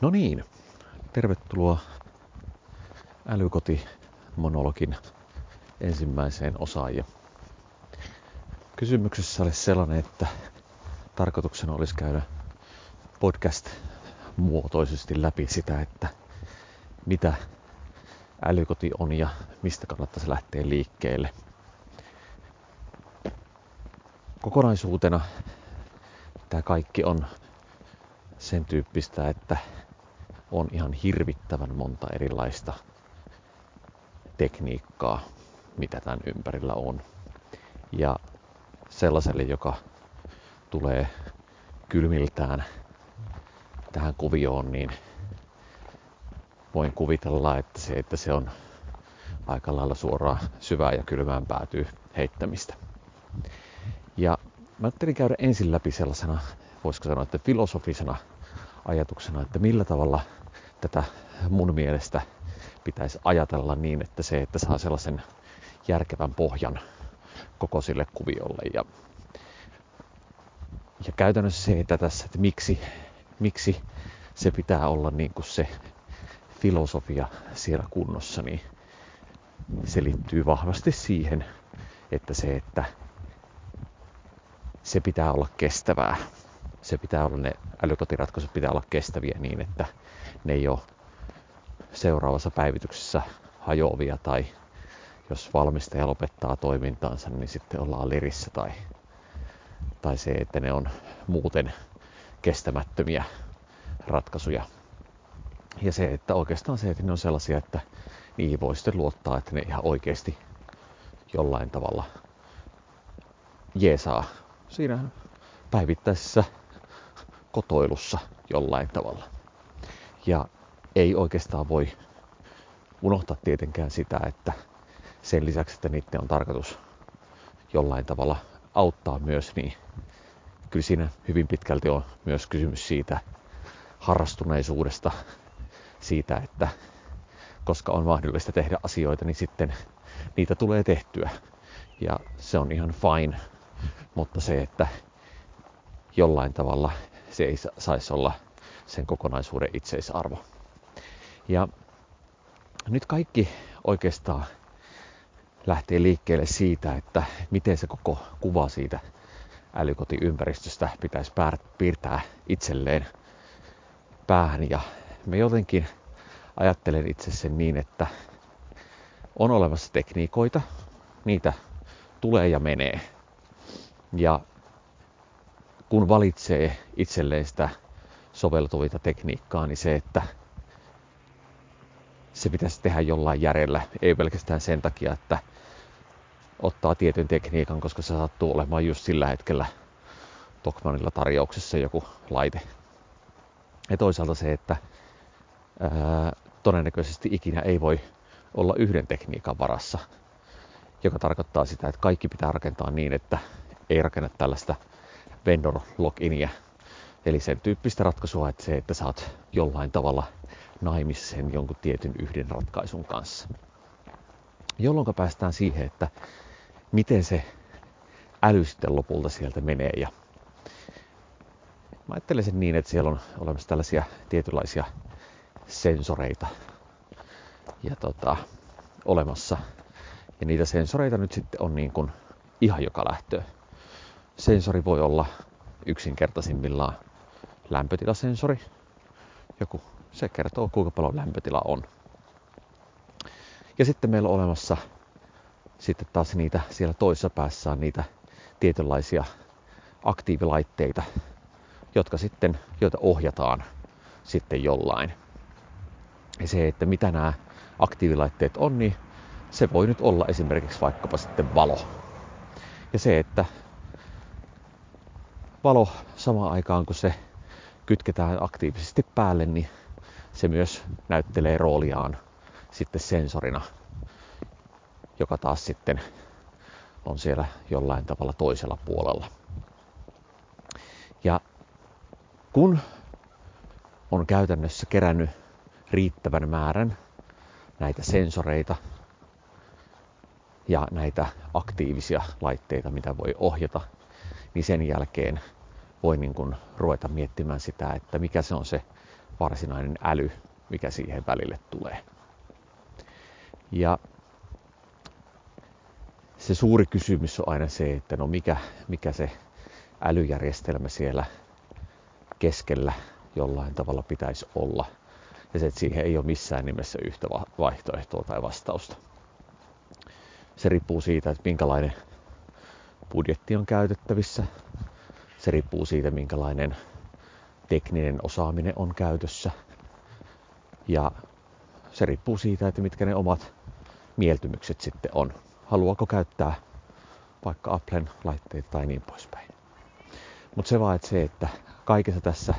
No niin, tervetuloa älykoti-monologin ensimmäiseen osaan. Ja kysymyksessä olisi sellainen, että tarkoituksena olisi käydä podcast-muotoisesti läpi sitä, että mitä älykoti on ja mistä kannattaisi lähteä liikkeelle. Kokonaisuutena tämä kaikki on sen tyyppistä, että on ihan hirvittävän monta erilaista tekniikkaa, mitä tämän ympärillä on. Ja sellaiselle, joka tulee kylmiltään tähän kuvioon, niin voin kuvitella, että se, että se on aika lailla suoraan syvää ja kylmään päätyy heittämistä. Ja mä ajattelin käydä ensin läpi sellaisena, voisiko sanoa, että filosofisena ajatuksena, että millä tavalla tätä mun mielestä pitäisi ajatella niin, että se, että saa sellaisen järkevän pohjan koko sille kuviolle. Ja, ja käytännössä se, että tässä, että miksi, miksi se pitää olla niin kuin se filosofia siellä kunnossa, niin se liittyy vahvasti siihen, että se, että se pitää olla kestävää. Se pitää olla, ne älykotiratkaisut pitää olla kestäviä niin, että ne ei ole seuraavassa päivityksessä hajoavia tai jos valmistaja lopettaa toimintaansa, niin sitten ollaan lirissä tai, tai se, että ne on muuten kestämättömiä ratkaisuja. Ja se, että oikeastaan se, että ne on sellaisia, että niihin voi sitten luottaa, että ne ihan oikeasti jollain tavalla jeesaa siinä päivittäisessä kotoilussa jollain tavalla. Ja ei oikeastaan voi unohtaa tietenkään sitä, että sen lisäksi, että niiden on tarkoitus jollain tavalla auttaa myös, niin kyllä siinä hyvin pitkälti on myös kysymys siitä harrastuneisuudesta, siitä, että koska on mahdollista tehdä asioita, niin sitten niitä tulee tehtyä. Ja se on ihan fine, mutta se, että jollain tavalla se ei saisi olla sen kokonaisuuden itseisarvo. Ja nyt kaikki oikeastaan lähtee liikkeelle siitä, että miten se koko kuva siitä älykotiympäristöstä pitäisi piirtää itselleen päähän. Ja me jotenkin ajattelen itse sen niin, että on olemassa tekniikoita, niitä tulee ja menee. Ja kun valitsee itselleen sitä soveltuvita tekniikkaa, niin se, että se pitäisi tehdä jollain järjellä, ei pelkästään sen takia, että ottaa tietyn tekniikan, koska se sattuu olemaan just sillä hetkellä Tokmanilla tarjouksessa joku laite. Ja toisaalta se, että ää, todennäköisesti ikinä ei voi olla yhden tekniikan varassa, joka tarkoittaa sitä, että kaikki pitää rakentaa niin, että ei rakenna tällaista vendor loginia, eli sen tyyppistä ratkaisua, että se, että saat jollain tavalla naimissa sen jonkun tietyn yhden ratkaisun kanssa. Jolloin päästään siihen, että miten se äly sitten lopulta sieltä menee. Ja mä ajattelen sen niin, että siellä on olemassa tällaisia tietynlaisia sensoreita ja tota, olemassa. Ja niitä sensoreita nyt sitten on niin kuin ihan joka lähtöä. Sensori voi olla yksinkertaisimmillaan lämpötilasensori. Joku, se kertoo kuinka paljon lämpötila on. Ja sitten meillä on olemassa sitten taas niitä siellä toisessa päässä on niitä tietynlaisia aktiivilaitteita, jotka sitten, joita ohjataan sitten jollain. Ja se, että mitä nämä aktiivilaitteet on, niin se voi nyt olla esimerkiksi vaikkapa sitten valo. Ja se, että valo samaan aikaan kun se kytketään aktiivisesti päälle, niin se myös näyttelee rooliaan sitten sensorina, joka taas sitten on siellä jollain tavalla toisella puolella. Ja kun on käytännössä kerännyt riittävän määrän näitä sensoreita ja näitä aktiivisia laitteita, mitä voi ohjata, niin sen jälkeen voi niin kuin ruveta miettimään sitä, että mikä se on se varsinainen äly, mikä siihen välille tulee. Ja se suuri kysymys on aina se, että no mikä, mikä se älyjärjestelmä siellä keskellä jollain tavalla pitäisi olla. Ja se, että siihen ei ole missään nimessä yhtä vaihtoehtoa tai vastausta. Se riippuu siitä, että minkälainen budjetti on käytettävissä. Se riippuu siitä, minkälainen tekninen osaaminen on käytössä. Ja se riippuu siitä, että mitkä ne omat mieltymykset sitten on. Haluaako käyttää vaikka Applen laitteita tai niin poispäin. Mutta se vaan, että se, että kaikessa tässä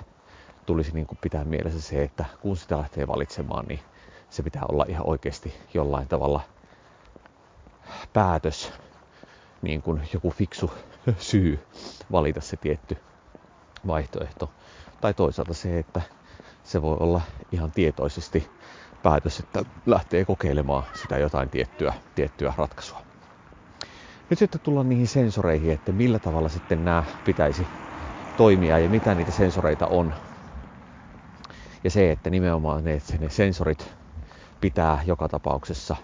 tulisi niin kuin pitää mielessä se, että kun sitä lähtee valitsemaan, niin se pitää olla ihan oikeasti jollain tavalla päätös, niin kuin joku fiksu syy valita se tietty vaihtoehto. Tai toisaalta se, että se voi olla ihan tietoisesti päätös, että lähtee kokeilemaan sitä jotain tiettyä, tiettyä ratkaisua. Nyt sitten tullaan niihin sensoreihin, että millä tavalla sitten nämä pitäisi toimia ja mitä niitä sensoreita on. Ja se, että nimenomaan ne, että ne sensorit pitää joka tapauksessa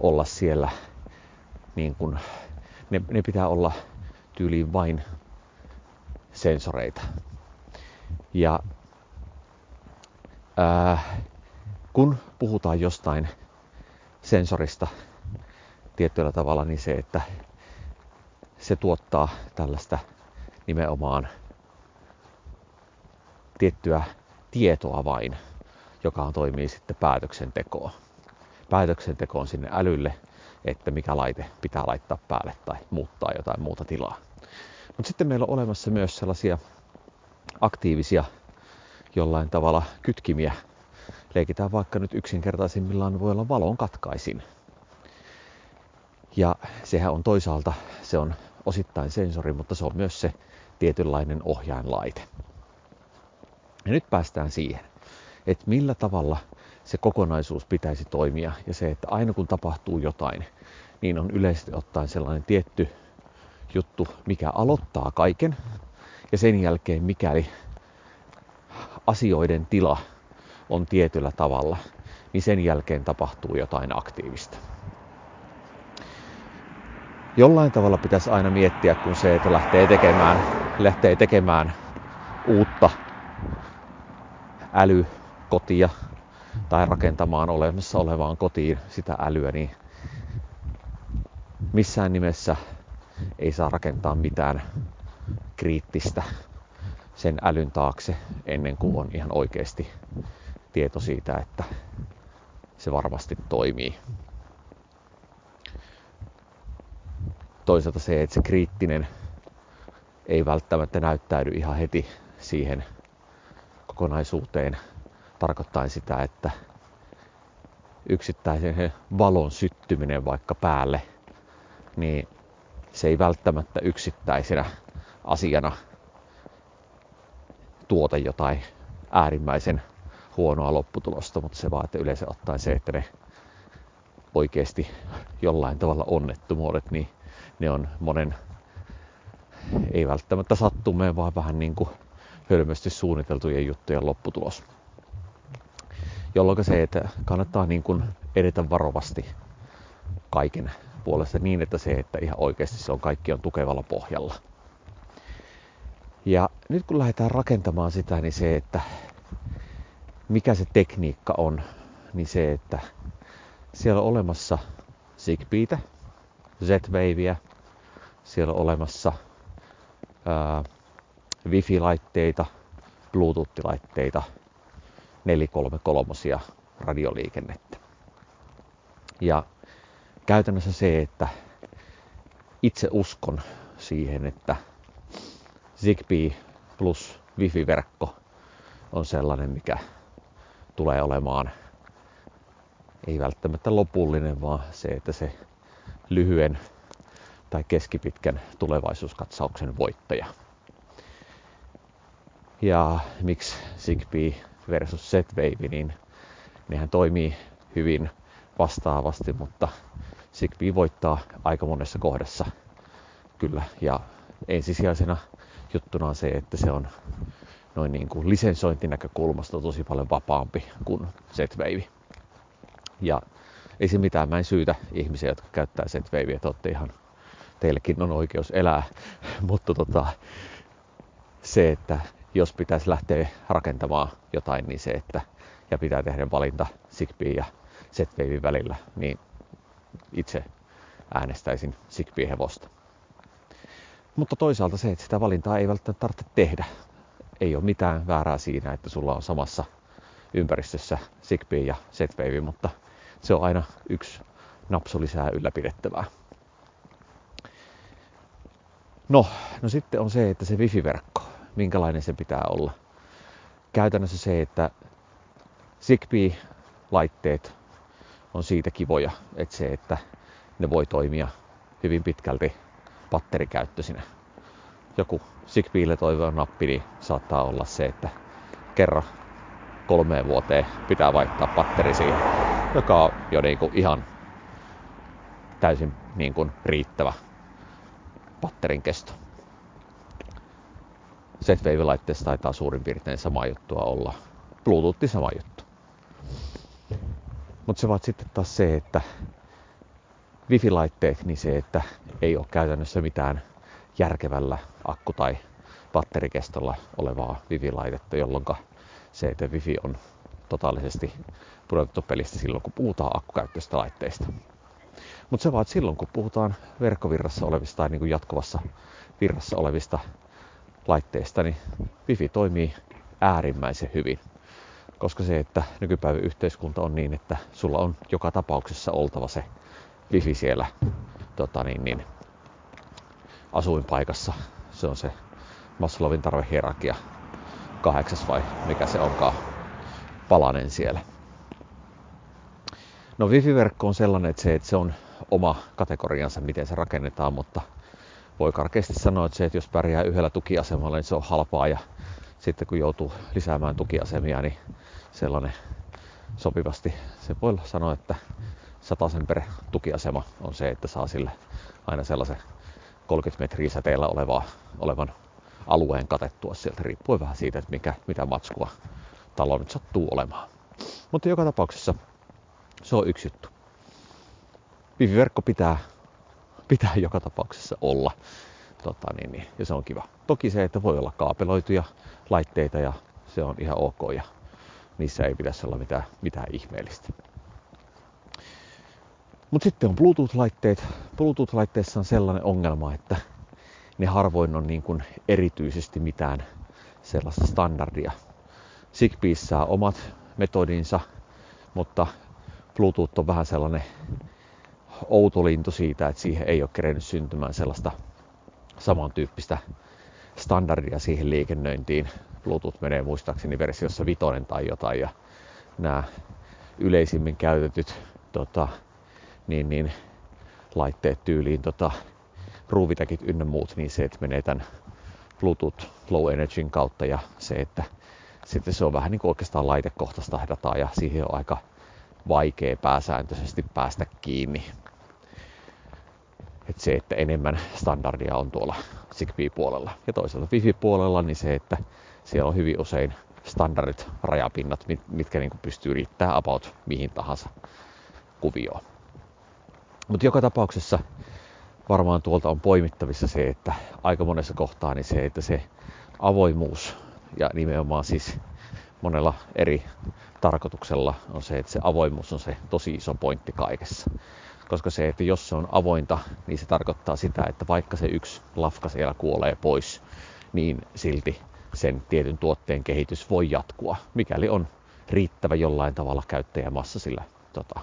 olla siellä niin kuin, ne, ne pitää olla tyyliin vain sensoreita. Ja ää, kun puhutaan jostain sensorista tietyllä tavalla, niin se, että se tuottaa tällaista nimenomaan tiettyä tietoa vain, joka toimii sitten päätöksentekoon. Päätöksentekoon sinne älylle, että mikä laite pitää laittaa päälle tai muuttaa jotain muuta tilaa. Mutta sitten meillä on olemassa myös sellaisia aktiivisia jollain tavalla kytkimiä. Leikitään vaikka nyt yksinkertaisimmillaan voi olla valon katkaisin. Ja sehän on toisaalta, se on osittain sensori, mutta se on myös se tietynlainen ohjainlaite. Ja nyt päästään siihen, että millä tavalla se kokonaisuus pitäisi toimia ja se, että aina kun tapahtuu jotain, niin on yleisesti ottaen sellainen tietty juttu, mikä aloittaa kaiken ja sen jälkeen mikäli asioiden tila on tietyllä tavalla, niin sen jälkeen tapahtuu jotain aktiivista. Jollain tavalla pitäisi aina miettiä, kun se, että lähtee tekemään, lähtee tekemään uutta älykotia tai rakentamaan olemassa olevaan kotiin sitä älyä, niin missään nimessä ei saa rakentaa mitään kriittistä sen älyn taakse ennen kuin on ihan oikeasti tieto siitä, että se varmasti toimii. Toisaalta se, että se kriittinen ei välttämättä näyttäydy ihan heti siihen kokonaisuuteen tarkoittaa sitä, että yksittäisen valon syttyminen vaikka päälle, niin se ei välttämättä yksittäisenä asiana tuota jotain äärimmäisen huonoa lopputulosta, mutta se vaan, että yleensä ottaen se, että ne oikeasti jollain tavalla onnettomuudet, niin ne on monen, ei välttämättä sattumeen, vaan vähän niin kuin hölmösti suunniteltujen juttujen lopputulos. Jolloin se, että kannattaa niin kuin edetä varovasti kaiken puolesta niin, että se, että ihan oikeasti se on kaikki on tukevalla pohjalla. Ja nyt kun lähdetään rakentamaan sitä, niin se, että mikä se tekniikka on, niin se, että siellä on olemassa Zigbeetä, Z-Waveä, siellä on olemassa ää, Wi-Fi-laitteita, Bluetooth-laitteita, 433 radioliikennettä. Ja käytännössä se, että itse uskon siihen, että Zigbee plus Wi-Fi-verkko on sellainen, mikä tulee olemaan ei välttämättä lopullinen, vaan se, että se lyhyen tai keskipitkän tulevaisuuskatsauksen voittaja. Ja miksi Zigbee versus Z-Wave, niin nehän toimii hyvin vastaavasti, mutta Zigbee voittaa aika monessa kohdassa kyllä. Ja ensisijaisena juttuna on se, että se on noin niin kuin lisensointinäkökulmasta tosi paljon vapaampi kuin Z-Wave. Ja ei se mitään, mä en syytä ihmisiä, jotka käyttää Z-Wavea, että ihan, teillekin on oikeus elää, mutta tota, se, että jos pitäisi lähteä rakentamaan jotain, niin se, että ja pitää tehdä valinta Zigbee ja Z-Waven välillä, niin itse äänestäisin Zigbee hevosta. Mutta toisaalta se, että sitä valintaa ei välttämättä tarvitse tehdä. Ei ole mitään väärää siinä, että sulla on samassa ympäristössä Zigbee ja Z-Wave, mutta se on aina yksi napsu lisää ylläpidettävää. No, no sitten on se, että se wifi-verkko, minkälainen se pitää olla. Käytännössä se, että Zigbee-laitteet on siitä kivoja, että se, että ne voi toimia hyvin pitkälti batterikäyttöisinä. Joku Zigbeelle toivon nappi, niin saattaa olla se, että kerran kolmeen vuoteen pitää vaihtaa batteri siihen, joka on jo niin kuin ihan täysin niin kuin riittävä batterin kesto. Z-Wave-laitteessa taitaa suurin piirtein sama juttua olla. Bluetooth sama juttu. Mutta se vaan sitten taas se, että wifi-laitteet, niin se, että ei ole käytännössä mitään järkevällä akku- tai batterikestolla olevaa wifi-laitetta, jolloin se, että wifi on totaalisesti pudotettu pelistä silloin, kun puhutaan akkukäyttöistä laitteista. Mutta se vaan, että silloin kun puhutaan verkkovirrassa olevista tai niin kuin jatkuvassa virrassa olevista laitteista, niin wifi toimii äärimmäisen hyvin. Koska se, että nykypäivän yhteiskunta on niin, että sulla on joka tapauksessa oltava se wifi siellä tota niin, niin, asuinpaikassa. Se on se Maslowin tarvehierarkia kahdeksas vai mikä se onkaan palanen siellä. No wifi-verkko on sellainen, että se, että se on oma kategoriansa, miten se rakennetaan, mutta voi karkeasti sanoa, että se, että jos pärjää yhdellä tukiasemalla, niin se on halpaa ja sitten kun joutuu lisäämään tukiasemia, niin sellainen sopivasti, se voi sanoa, että sen per tukiasema on se, että saa sille aina sellaisen 30 metriä säteellä olevaa, olevan alueen katettua sieltä, riippuen vähän siitä, että mikä, mitä matskua talo nyt sattuu olemaan. Mutta joka tapauksessa se on yksi juttu. Wifi-verkko pitää, pitää joka tapauksessa olla. Tota, niin, niin, ja se on kiva. Toki se, että voi olla kaapeloituja laitteita ja se on ihan ok ja niissä ei pitäisi olla mitään, mitään ihmeellistä. Mutta sitten on Bluetooth-laitteet. Bluetooth-laitteissa on sellainen ongelma, että ne harvoin on niin kuin erityisesti mitään sellaista standardia. Zigbeeissä on omat metodinsa, mutta Bluetooth on vähän sellainen outo lintu siitä, että siihen ei ole kerennyt syntymään sellaista samantyyppistä standardia siihen liikennöintiin. Bluetooth menee muistaakseni versiossa vitonen tai jotain ja nämä yleisimmin käytetyt tota, niin, niin laitteet tyyliin tota, ruuvitäkit ynnä muut, niin se, että menee tämän Bluetooth Low Energyn kautta ja se, että sitten se on vähän niin kuin oikeastaan laitekohtaista dataa ja siihen on aika vaikea pääsääntöisesti päästä kiinni. Et se, että enemmän standardia on tuolla Zigbee-puolella. Ja toisaalta Wi-Fi-puolella niin se, että siellä on hyvin usein standardit rajapinnat, mitkä niin pystyy riittää about mihin tahansa kuvioon. Mutta joka tapauksessa varmaan tuolta on poimittavissa se, että aika monessa kohtaa niin se, että se avoimuus ja nimenomaan siis monella eri tarkoituksella on se, että se avoimuus on se tosi iso pointti kaikessa. Koska se, että jos se on avointa, niin se tarkoittaa sitä, että vaikka se yksi lafka siellä kuolee pois, niin silti sen tietyn tuotteen kehitys voi jatkua, mikäli on riittävä jollain tavalla käyttäjämassa sillä, tota,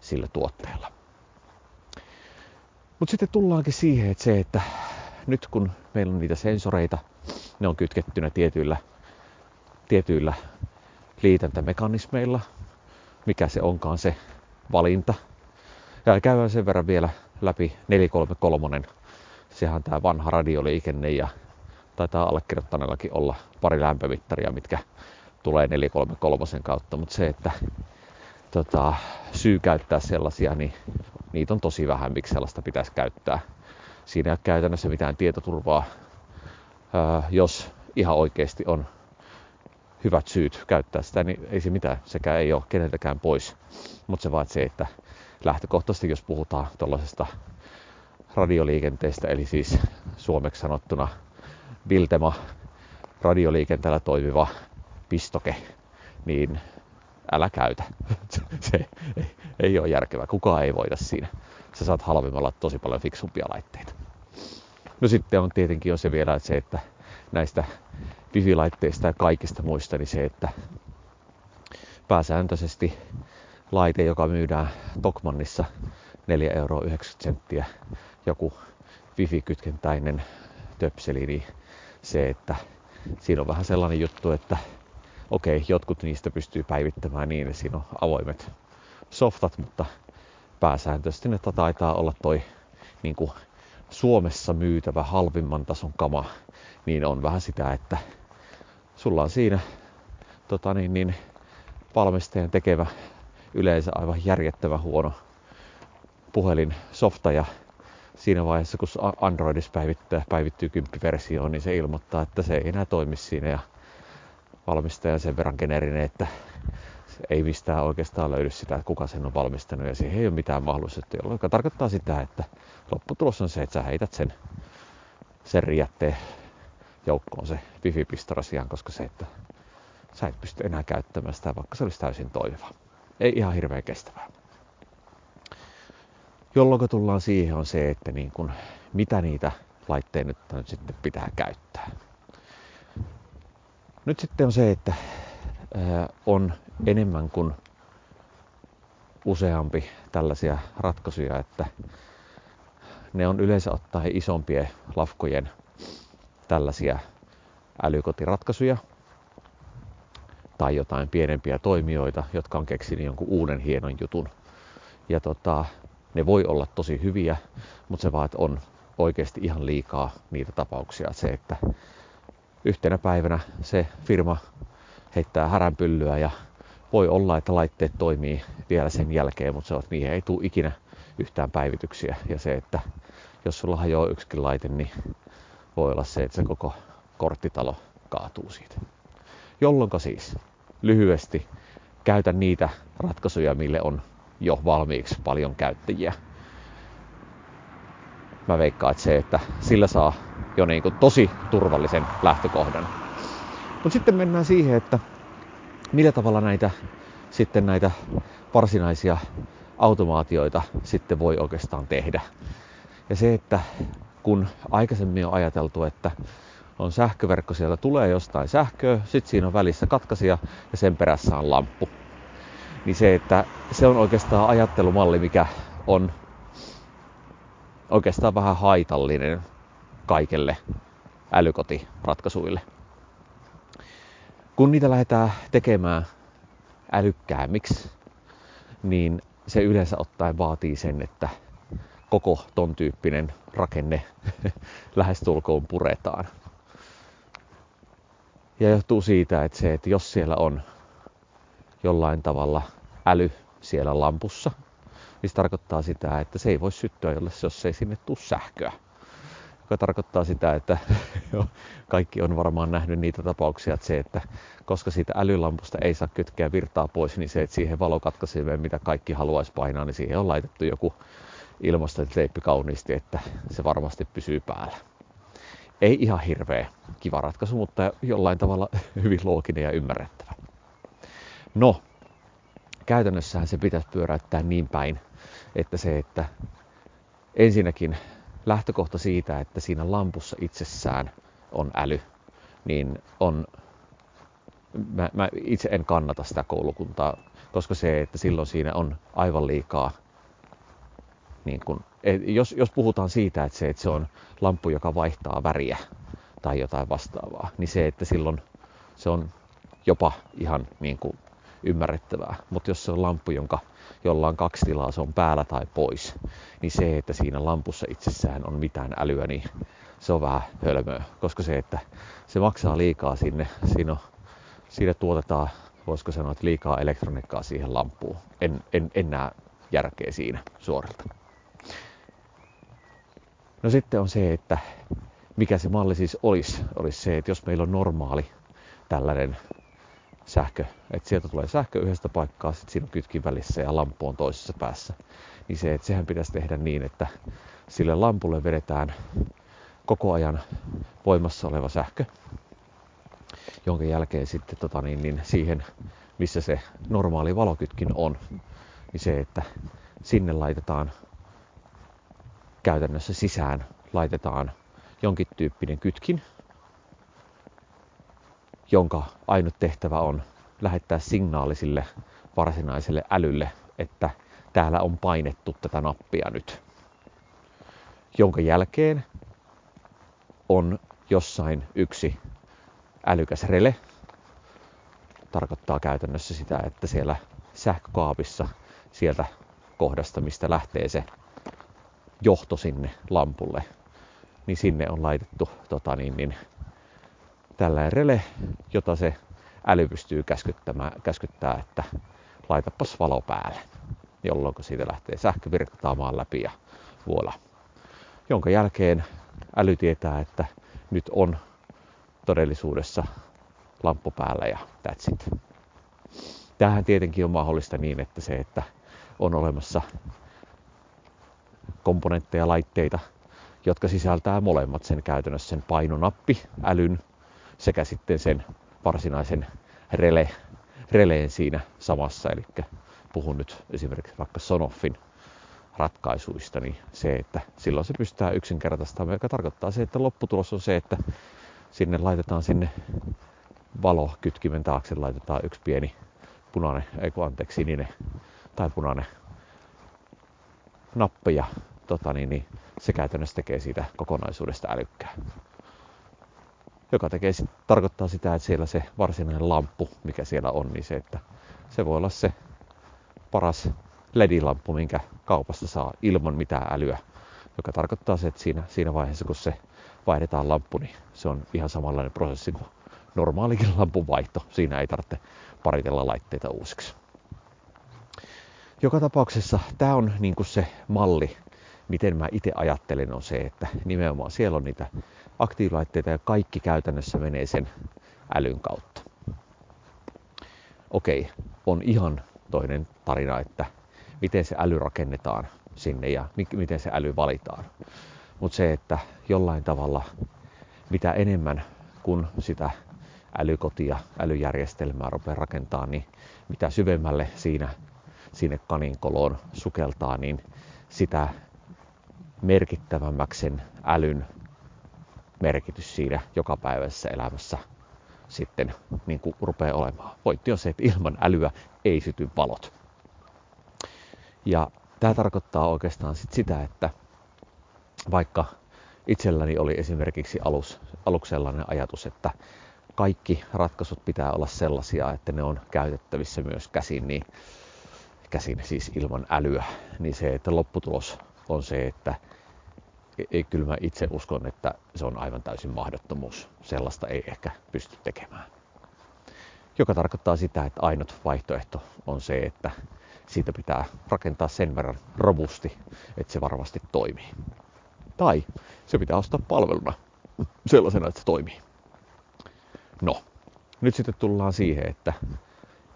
sillä tuotteella. Mutta sitten tullaankin siihen, että se, että nyt kun meillä on niitä sensoreita, ne on kytkettynä tietyillä, tietyillä liitäntämekanismeilla, mikä se onkaan se valinta. Ja käydään sen verran vielä läpi 433. Sehän tämä vanha radioliikenne ja taitaa allekirjoittaneellakin olla pari lämpömittaria, mitkä tulee 433 kautta, mutta se, että tota, syy käyttää sellaisia, niin niitä on tosi vähän, miksi sellaista pitäisi käyttää. Siinä ei ole käytännössä mitään tietoturvaa, jos ihan oikeasti on hyvät syyt käyttää sitä, niin ei se mitään, sekä ei ole keneltäkään pois. Mutta se vaan se, että lähtökohtaisesti jos puhutaan tuollaisesta radioliikenteestä, eli siis suomeksi sanottuna Biltema radioliikenteellä toimiva pistoke, niin älä käytä. se ei, ei ole järkevää. Kukaan ei voida siinä. Sä saat halvimmalla tosi paljon fiksumpia laitteita. No sitten on tietenkin on se vielä että se, että näistä wifi-laitteista ja kaikista muista, niin se, että pääsääntöisesti laite, joka myydään Tokmannissa 4,90 euroa joku wifi-kytkentäinen töpseli, niin se, että siinä on vähän sellainen juttu, että okei, okay, jotkut niistä pystyy päivittämään niin, että siinä on avoimet softat, mutta pääsääntöisesti ne taitaa olla toi niin kuin Suomessa myytävä halvimman tason kama, niin on vähän sitä, että sulla on siinä tota niin, niin, valmistajan tekevä yleensä aivan järjettävän huono puhelin softa ja siinä vaiheessa, kun Androidissa päivittää, päivittyy 10 versioon, niin se ilmoittaa, että se ei enää toimi siinä ja valmistaja sen verran generinen, että ei mistään oikeastaan löydy sitä, että kuka sen on valmistanut ja siihen ei ole mitään mahdollisuutta, jolloin tarkoittaa sitä, että lopputulos on se, että sä heität sen, sen riätteen joukkoon se wifi-pistorasiaan, koska se, että sä et pysty enää käyttämään sitä, vaikka se olisi täysin toimiva. Ei ihan hirveän kestävää. Jolloin tullaan siihen on se, että niin kun, mitä niitä laitteita nyt sitten pitää käyttää. Nyt sitten on se, että on enemmän kuin useampi tällaisia ratkaisuja, että ne on yleensä ottaen isompien lafkojen tällaisia älykotiratkaisuja tai jotain pienempiä toimijoita, jotka on keksinyt jonkun uuden hienon jutun. Ja tota, ne voi olla tosi hyviä, mutta se vaan, että on oikeasti ihan liikaa niitä tapauksia. Se, että yhtenä päivänä se firma heittää häränpyllyä ja voi olla, että laitteet toimii vielä sen jälkeen, mutta se on, että niihin ei tule ikinä yhtään päivityksiä. Ja se, että jos sulla hajoaa yksikin laite, niin voi olla se, että se koko korttitalo kaatuu siitä. Jolloin siis lyhyesti käytä niitä ratkaisuja, mille on jo valmiiksi paljon käyttäjiä. Mä veikkaan, että se, että sillä saa jo niin kuin tosi turvallisen lähtökohdan. Mutta sitten mennään siihen, että millä tavalla näitä sitten näitä varsinaisia automaatioita sitten voi oikeastaan tehdä. Ja se, että kun aikaisemmin on ajateltu, että on sähköverkko, sieltä tulee jostain sähköä, sitten siinä on välissä katkaisija ja sen perässä on lamppu. Niin se, että se on oikeastaan ajattelumalli, mikä on oikeastaan vähän haitallinen kaikelle älykotiratkaisuille. Kun niitä lähdetään tekemään älykkäämmiksi, niin se yleensä ottaen vaatii sen, että koko ton tyyppinen rakenne lähestulkoon puretaan. Ja johtuu siitä, että se, että jos siellä on jollain tavalla äly siellä lampussa, niin se tarkoittaa sitä, että se ei voi syttyä, jos ei sinne tule sähköä joka tarkoittaa sitä, että kaikki on varmaan nähnyt niitä tapauksia, että se, että koska siitä älylampusta ei saa kytkeä virtaa pois, niin se, että siihen valokatkaisimeen, mitä kaikki haluaisi painaa, niin siihen on laitettu joku ilmastoteippi kauniisti, että se varmasti pysyy päällä. Ei ihan hirveä kiva ratkaisu, mutta jollain tavalla hyvin looginen ja ymmärrettävä. No, käytännössähän se pitäisi pyöräyttää niin päin, että se, että ensinnäkin lähtökohta siitä, että siinä lampussa itsessään on äly, niin on, mä, mä itse en kannata sitä koulukuntaa, koska se, että silloin siinä on aivan liikaa, niin kun, jos, jos puhutaan siitä, että se, että se on lamppu, joka vaihtaa väriä tai jotain vastaavaa, niin se, että silloin se on jopa ihan niin kuin ymmärrettävää. Mutta jos se on lamppu, jonka, jolla on kaksi tilaa, se on päällä tai pois, niin se, että siinä lampussa itsessään on mitään älyä, niin se on vähän hölmöä. Koska se, että se maksaa liikaa sinne, siinä, on, siinä tuotetaan, voisiko sanoa, että liikaa elektroniikkaa siihen lampuun. En, en, en näe järkeä siinä suorilta. No sitten on se, että mikä se malli siis olisi, olisi se, että jos meillä on normaali tällainen sähkö, että sieltä tulee sähkö yhdestä paikkaa, sitten siinä on kytkin välissä ja lampu on toisessa päässä. Niin se, että sehän pitäisi tehdä niin, että sille lampulle vedetään koko ajan voimassa oleva sähkö, jonka jälkeen sitten tota niin, niin siihen, missä se normaali valokytkin on, niin se, että sinne laitetaan käytännössä sisään, laitetaan jonkin tyyppinen kytkin, jonka ainut tehtävä on lähettää signaali sille varsinaiselle älylle, että täällä on painettu tätä nappia nyt. Jonka jälkeen on jossain yksi älykäs rele. Tarkoittaa käytännössä sitä, että siellä sähkökaapissa sieltä kohdasta, mistä lähtee se johto sinne lampulle, niin sinne on laitettu tota niin, niin, tällainen rele, jota se äly pystyy käskyttämään, että laitapas valo päälle, jolloin siitä lähtee sähkö virtaamaan läpi ja vuola. Jonka jälkeen äly tietää, että nyt on todellisuudessa lamppu päällä ja that's it. Tämähän tietenkin on mahdollista niin, että se, että on olemassa komponentteja, laitteita, jotka sisältää molemmat sen käytännössä sen painonappi, älyn sekä sitten sen varsinaisen rele, releen siinä samassa. Eli puhun nyt esimerkiksi vaikka Sonoffin ratkaisuista, niin se, että silloin se pystytään yksinkertaistamaan, joka tarkoittaa se, että lopputulos on se, että sinne laitetaan sinne valokytkimen taakse laitetaan yksi pieni punainen, ei kun anteeksi, sininen tai punainen nappi ja tota niin, niin se käytännössä tekee siitä kokonaisuudesta älykkää. Joka tekee, tarkoittaa sitä, että siellä se varsinainen lamppu, mikä siellä on, niin se, että se voi olla se paras LED-lamppu, minkä kaupasta saa ilman mitään älyä. Joka tarkoittaa se, että siinä, siinä vaiheessa, kun se vaihdetaan lamppu, niin se on ihan samanlainen prosessi kuin normaalikin lampun vaihto. Siinä ei tarvitse paritella laitteita uusiksi. Joka tapauksessa tämä on niin kuin se malli, miten mä itse ajattelen, on se, että nimenomaan siellä on niitä aktiivilaitteita ja kaikki käytännössä menee sen älyn kautta. Okei, on ihan toinen tarina, että miten se äly rakennetaan sinne ja miten se äly valitaan. Mutta se, että jollain tavalla mitä enemmän kun sitä älykotia, älyjärjestelmää rupeaa rakentaa, niin mitä syvemmälle siinä sinne kaninkoloon sukeltaa, niin sitä merkittävämmäksi sen älyn merkitys siinä jokapäiväisessä elämässä sitten niin kuin rupeaa olemaan. Voitti on se, että ilman älyä ei syty valot. Ja tämä tarkoittaa oikeastaan sit sitä, että vaikka itselläni oli esimerkiksi alus, aluksi sellainen ajatus, että kaikki ratkaisut pitää olla sellaisia, että ne on käytettävissä myös käsin, niin käsin siis ilman älyä, niin se, että lopputulos on se, että ei, kyllä mä itse uskon, että se on aivan täysin mahdottomuus. Sellaista ei ehkä pysty tekemään. Joka tarkoittaa sitä, että ainut vaihtoehto on se, että siitä pitää rakentaa sen verran robusti, että se varmasti toimii. Tai se pitää ostaa palveluna sellaisena, että se toimii. No, nyt sitten tullaan siihen, että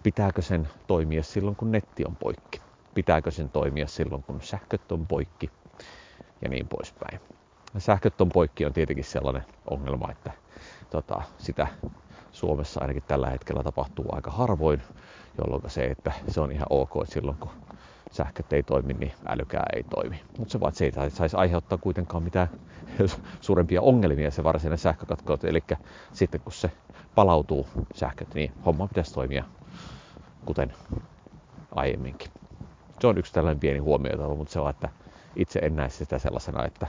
pitääkö sen toimia silloin, kun netti on poikki. Pitääkö sen toimia silloin, kun sähköt on poikki ja niin poispäin. Sähköt on poikki on tietenkin sellainen ongelma, että tota, sitä Suomessa ainakin tällä hetkellä tapahtuu aika harvoin, jolloin se, että se on ihan ok, että silloin kun sähköt ei toimi, niin älykää ei toimi. Mutta se vaan, että se ei saisi aiheuttaa kuitenkaan mitään suurempia ongelmia se varsinainen sähkökatko. Eli sitten kun se palautuu sähköt, niin homma pitäisi toimia kuten aiemminkin. Se on yksi tällainen pieni huomio, mutta se on, että itse en näe sitä sellaisena, että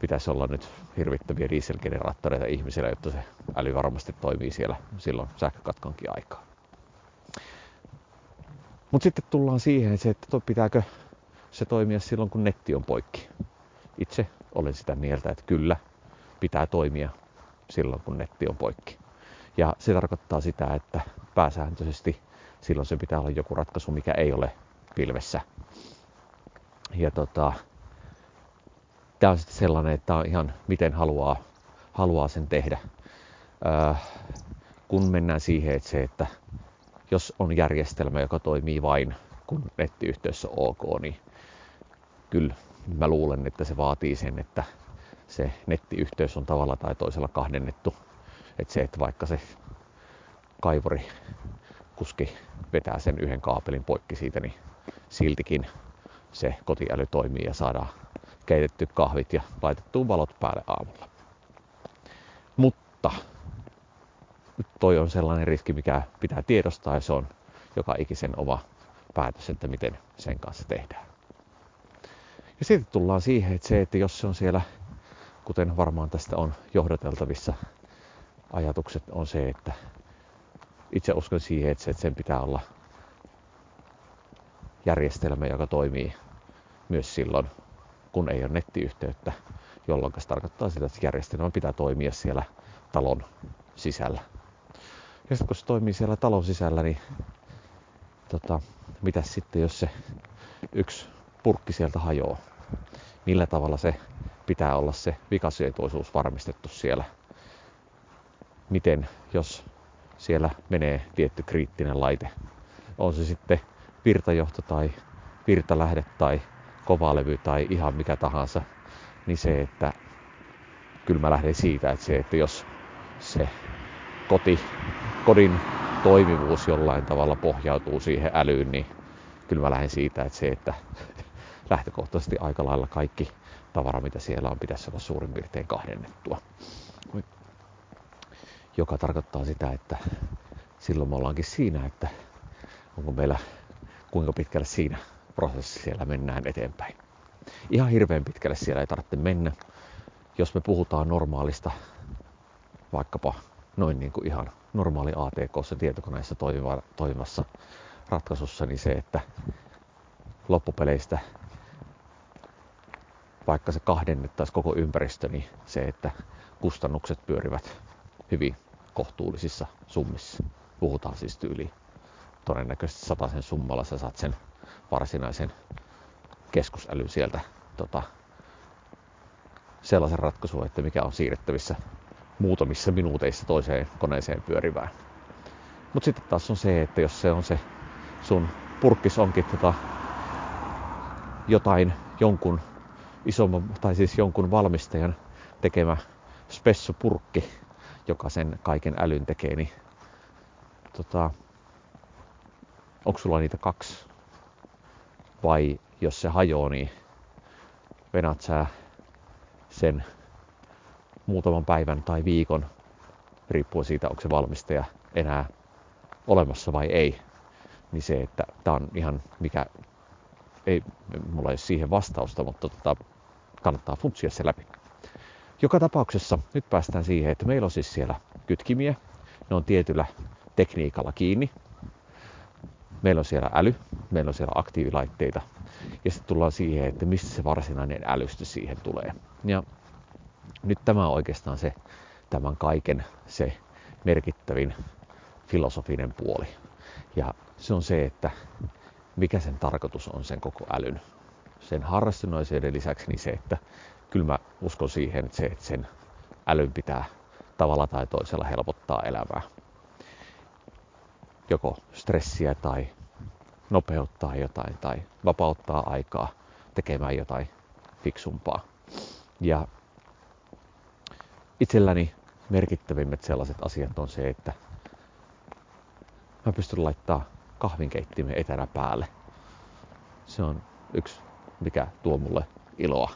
pitäisi olla nyt hirvittäviä dieselgeneraattoreita ihmisillä, jotta se äly varmasti toimii siellä silloin sähkökatkonkin aikaa. Mutta sitten tullaan siihen, että, pitääkö se toimia silloin, kun netti on poikki. Itse olen sitä mieltä, että kyllä pitää toimia silloin, kun netti on poikki. Ja se tarkoittaa sitä, että pääsääntöisesti silloin se pitää olla joku ratkaisu, mikä ei ole pilvessä. Ja tota, tämä on sitten sellainen, että on ihan miten haluaa, haluaa sen tehdä. Öö, kun mennään siihen, että se, että jos on järjestelmä, joka toimii vain kun nettiyhteys on ok, niin kyllä mä luulen, että se vaatii sen, että se nettiyhteys on tavalla tai toisella kahdennettu. Että se, että vaikka se kaivori kuski vetää sen yhden kaapelin poikki siitä, niin siltikin se kotiäly toimii ja saadaan keitetty kahvit ja laitettu valot päälle aamulla. Mutta toi on sellainen riski, mikä pitää tiedostaa ja se on joka ikisen oma päätös, että miten sen kanssa tehdään. Ja sitten tullaan siihen, että se, että jos se on siellä, kuten varmaan tästä on johdateltavissa, ajatukset on se, että itse uskon siihen, että sen pitää olla järjestelmä, joka toimii myös silloin, kun ei ole nettiyhteyttä, jolloin se tarkoittaa sitä, että järjestelmä pitää toimia siellä talon sisällä. Ja sitten kun se toimii siellä talon sisällä, niin tota, mitä sitten, jos se yksi purkki sieltä hajoaa? Millä tavalla se pitää olla se vikasietoisuus varmistettu siellä? Miten, jos siellä menee tietty kriittinen laite? On se sitten virtajohto tai virtalähde tai kovalevy tai ihan mikä tahansa, niin se, että kyllä mä lähden siitä, että se, että jos se koti, kodin toimivuus jollain tavalla pohjautuu siihen älyyn, niin kyllä mä lähden siitä, että se, että lähtökohtaisesti aika lailla kaikki tavara, mitä siellä on, pitäisi olla suurin piirtein kahdennettua. Joka tarkoittaa sitä, että silloin me ollaankin siinä, että onko meillä kuinka pitkälle siinä prosessissa siellä mennään eteenpäin. Ihan hirveän pitkälle siellä ei tarvitse mennä. Jos me puhutaan normaalista, vaikkapa noin niin kuin ihan normaali ATK tietokoneessa toimiva, toimivassa ratkaisussa, niin se, että loppupeleistä vaikka se kahdennettaisiin koko ympäristö, niin se, että kustannukset pyörivät hyvin kohtuullisissa summissa. Puhutaan siis tyyli todennäköisesti sen summalla sä saat sen varsinaisen keskusälyn sieltä tota, sellaisen ratkaisun, että mikä on siirrettävissä muutamissa minuuteissa toiseen koneeseen pyörivään. Mutta sitten taas on se, että jos se on se sun purkkis onkin tota jotain jonkun isomman, tai siis jonkun valmistajan tekemä spessupurkki, joka sen kaiken älyn tekee, niin tota, onko sulla niitä kaksi? Vai jos se hajoaa, niin venät sä sen muutaman päivän tai viikon, riippuen siitä, onko se valmistaja enää olemassa vai ei, niin se, että tämä on ihan mikä, ei mulla ei ole siihen vastausta, mutta tota, kannattaa funtsia se läpi. Joka tapauksessa nyt päästään siihen, että meillä on siis siellä kytkimiä, ne on tietyllä tekniikalla kiinni. Meillä on siellä äly, meillä on siellä aktiivilaitteita ja sitten tullaan siihen, että mistä se varsinainen älystö siihen tulee. Ja nyt tämä on oikeastaan se tämän kaiken se merkittävin filosofinen puoli. Ja se on se, että mikä sen tarkoitus on sen koko älyn. Sen harrastuneisuuden lisäksi niin se, että kyllä mä uskon siihen, että se, että sen älyn pitää tavalla tai toisella helpottaa elämää. Joko stressiä tai nopeuttaa jotain tai vapauttaa aikaa tekemään jotain fiksumpaa. Ja itselläni merkittävimmät sellaiset asiat on se, että mä pystyn laittaa kahvinkeittimen etänä päälle. Se on yksi, mikä tuo mulle iloa.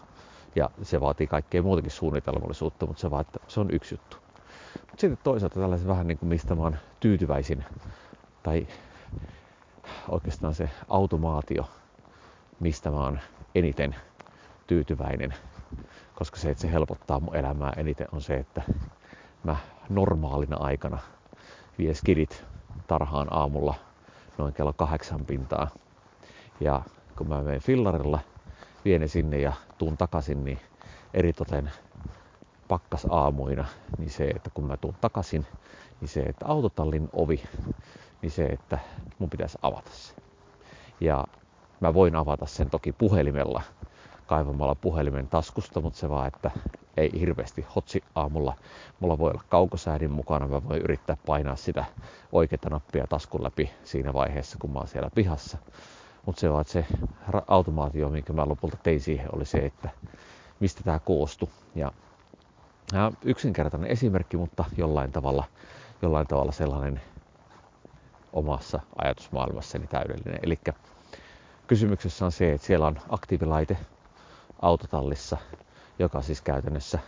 Ja se vaatii kaikkea muutakin suunnitelmallisuutta, mutta se, vaan, että se on yksi juttu. Mutta sitten toisaalta tällaisen vähän niin kuin mistä mä oon tyytyväisin, tai oikeastaan se automaatio, mistä mä oon eniten tyytyväinen, koska se, että se helpottaa mun elämää eniten on se, että mä normaalina aikana vie skidit tarhaan aamulla noin kello kahdeksan pintaa. Ja kun mä menen fillarilla, vien sinne ja tuun takaisin, niin eritoten pakkas aamuina, niin se, että kun mä tuun takaisin, niin se, että autotallin ovi, niin se, että mun pitäisi avata se. Ja mä voin avata sen toki puhelimella, kaivamalla puhelimen taskusta, mutta se vaan, että ei hirveästi hotsi aamulla. Mulla voi olla kaukosäädin mukana, mä voin yrittää painaa sitä oikeaa nappia taskun läpi siinä vaiheessa, kun mä oon siellä pihassa. Mutta se että se automaatio, minkä mä lopulta tein siihen, oli se, että mistä tämä koostui. Ja yksinkertainen esimerkki, mutta jollain tavalla, jollain tavalla sellainen omassa ajatusmaailmassani täydellinen. Eli kysymyksessä on se, että siellä on aktiivilaite autotallissa, joka siis käytännössä,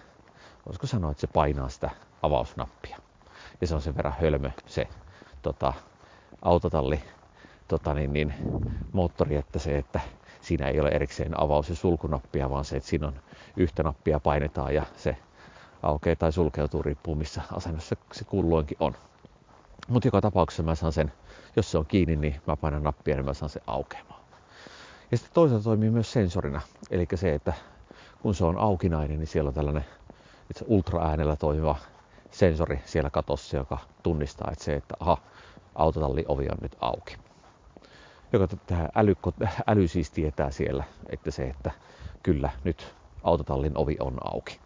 voisiko sanoa, että se painaa sitä avausnappia. Ja se on sen verran hölmö se tota, autotalli tota, niin, niin, moottori, että se, että siinä ei ole erikseen avaus- ja sulkunappia, vaan se, että siinä on yhtä nappia painetaan ja se aukeaa tai sulkeutuu, riippuu missä asennossa se kulloinkin on. Mutta joka tapauksessa mä saan sen, jos se on kiinni, niin mä painan nappia, niin mä saan sen aukeamaan. Ja sitten toisaalta toimii myös sensorina, eli se, että kun se on aukinainen, niin siellä on tällainen itse ultraäänellä toimiva sensori siellä katossa, joka tunnistaa, että se, että aha, autotalli ovi on nyt auki. Joka tämä äly, äly siis tietää siellä, että se, että kyllä nyt autotallin ovi on auki.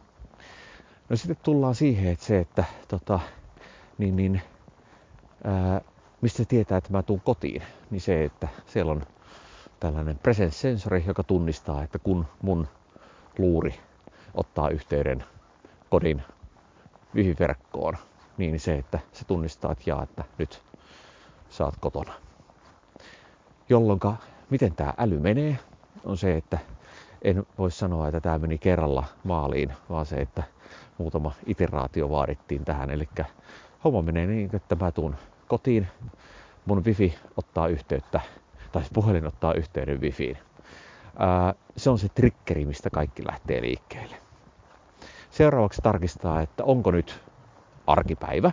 No sitten tullaan siihen, että se, että tota, niin, niin, ää, mistä tietää, että mä tuun kotiin, niin se, että siellä on tällainen presence-sensori, joka tunnistaa, että kun mun luuri ottaa yhteyden kodin wifi-verkkoon, niin se, että se tunnistaa, että jaa, että nyt oot kotona. Jolloin miten tämä äly menee, on se, että en voi sanoa, että tämä meni kerralla maaliin, vaan se, että muutama iteraatio vaadittiin tähän. Eli homma menee niin, että mä tuun kotiin, mun wifi ottaa yhteyttä, tai puhelin ottaa yhteyden wifiin. Ää, se on se triggeri, mistä kaikki lähtee liikkeelle. Seuraavaksi tarkistaa, että onko nyt arkipäivä,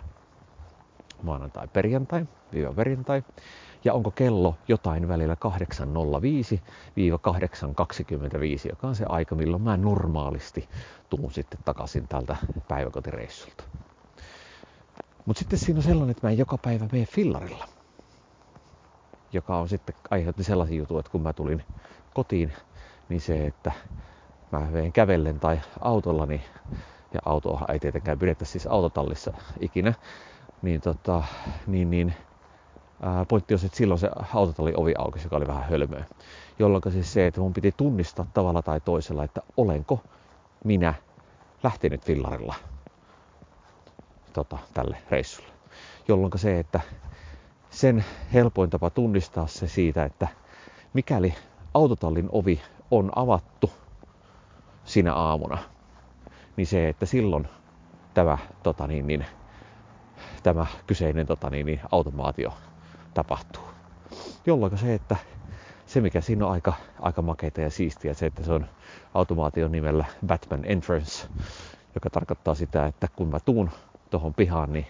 maanantai, perjantai, viiva perjantai, ja onko kello jotain välillä 8.05-8.25, joka on se aika, milloin mä normaalisti tuun sitten takaisin tältä päiväkotireissulta. Mutta sitten siinä on sellainen, että mä en joka päivä mene fillarilla, joka on sitten aiheutti sellaisia juttuja, että kun mä tulin kotiin, niin se, että mä veen kävellen tai autolla, niin, ja autoa ei tietenkään pidetä siis autotallissa ikinä, niin, tota, niin, niin ää, pointti on, että silloin se autotalli ovi auki, joka oli vähän hölmöä. Jolloin siis se, että mun piti tunnistaa tavalla tai toisella, että olenko minä lähtenyt fillarilla tota, tälle reissulle. Jolloin se, että sen helpoin tapa tunnistaa se siitä, että mikäli autotallin ovi on avattu sinä aamuna, niin se, että silloin tämä, tota niin, niin, tämä kyseinen tota niin, niin, automaatio tapahtuu. Jolloin se, että se mikä siinä on aika, aika makeita ja siistiä, se, että se on automaation nimellä Batman Entrance, joka tarkoittaa sitä, että kun mä tuun tuohon pihaan, niin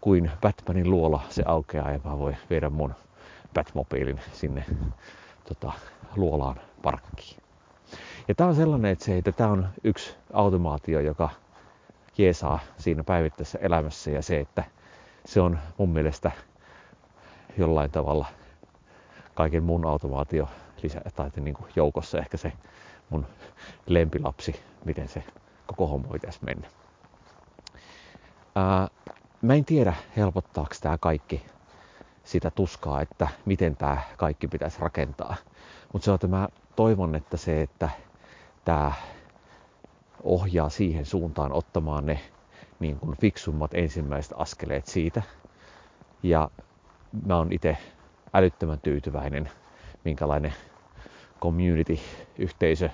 kuin Batmanin luola se aukeaa ja mä voin viedä mun Batmobiilin sinne tota, luolaan parkkiin. Ja tämä on sellainen, että se, että tämä on yksi automaatio, joka jeesaa siinä päivittäisessä elämässä ja se, että se on mun mielestä jollain tavalla kaiken mun automaatio lisä, tai niin kuin joukossa ehkä se mun lempilapsi, miten se koko homma pitäisi mennä. Ää, mä en tiedä, helpottaako tämä kaikki sitä tuskaa, että miten tämä kaikki pitäisi rakentaa. Mutta se on, että mä toivon, että se, että tämä ohjaa siihen suuntaan ottamaan ne niin kuin fiksummat ensimmäiset askeleet siitä. Ja mä oon itse älyttömän tyytyväinen, minkälainen community-yhteisö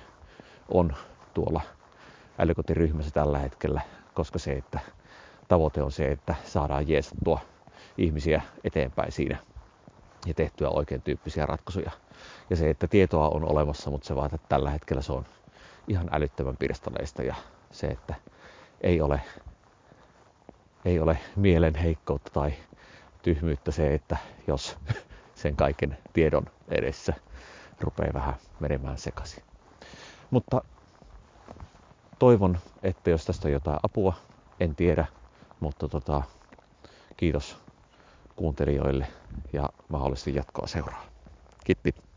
on tuolla älykotiryhmässä tällä hetkellä, koska se, että tavoite on se, että saadaan jeesattua ihmisiä eteenpäin siinä ja tehtyä oikein tyyppisiä ratkaisuja. Ja se, että tietoa on olemassa, mutta se vaan, että tällä hetkellä se on ihan älyttömän pirstaleista ja se, että ei ole, ei ole mielen heikkoutta tai tyhmyyttä se, että jos sen kaiken tiedon edessä rupeaa vähän menemään sekaisin. Mutta toivon, että jos tästä on jotain apua, en tiedä, mutta tota, kiitos kuuntelijoille ja mahdollisesti jatkoa seuraa. Kiitos.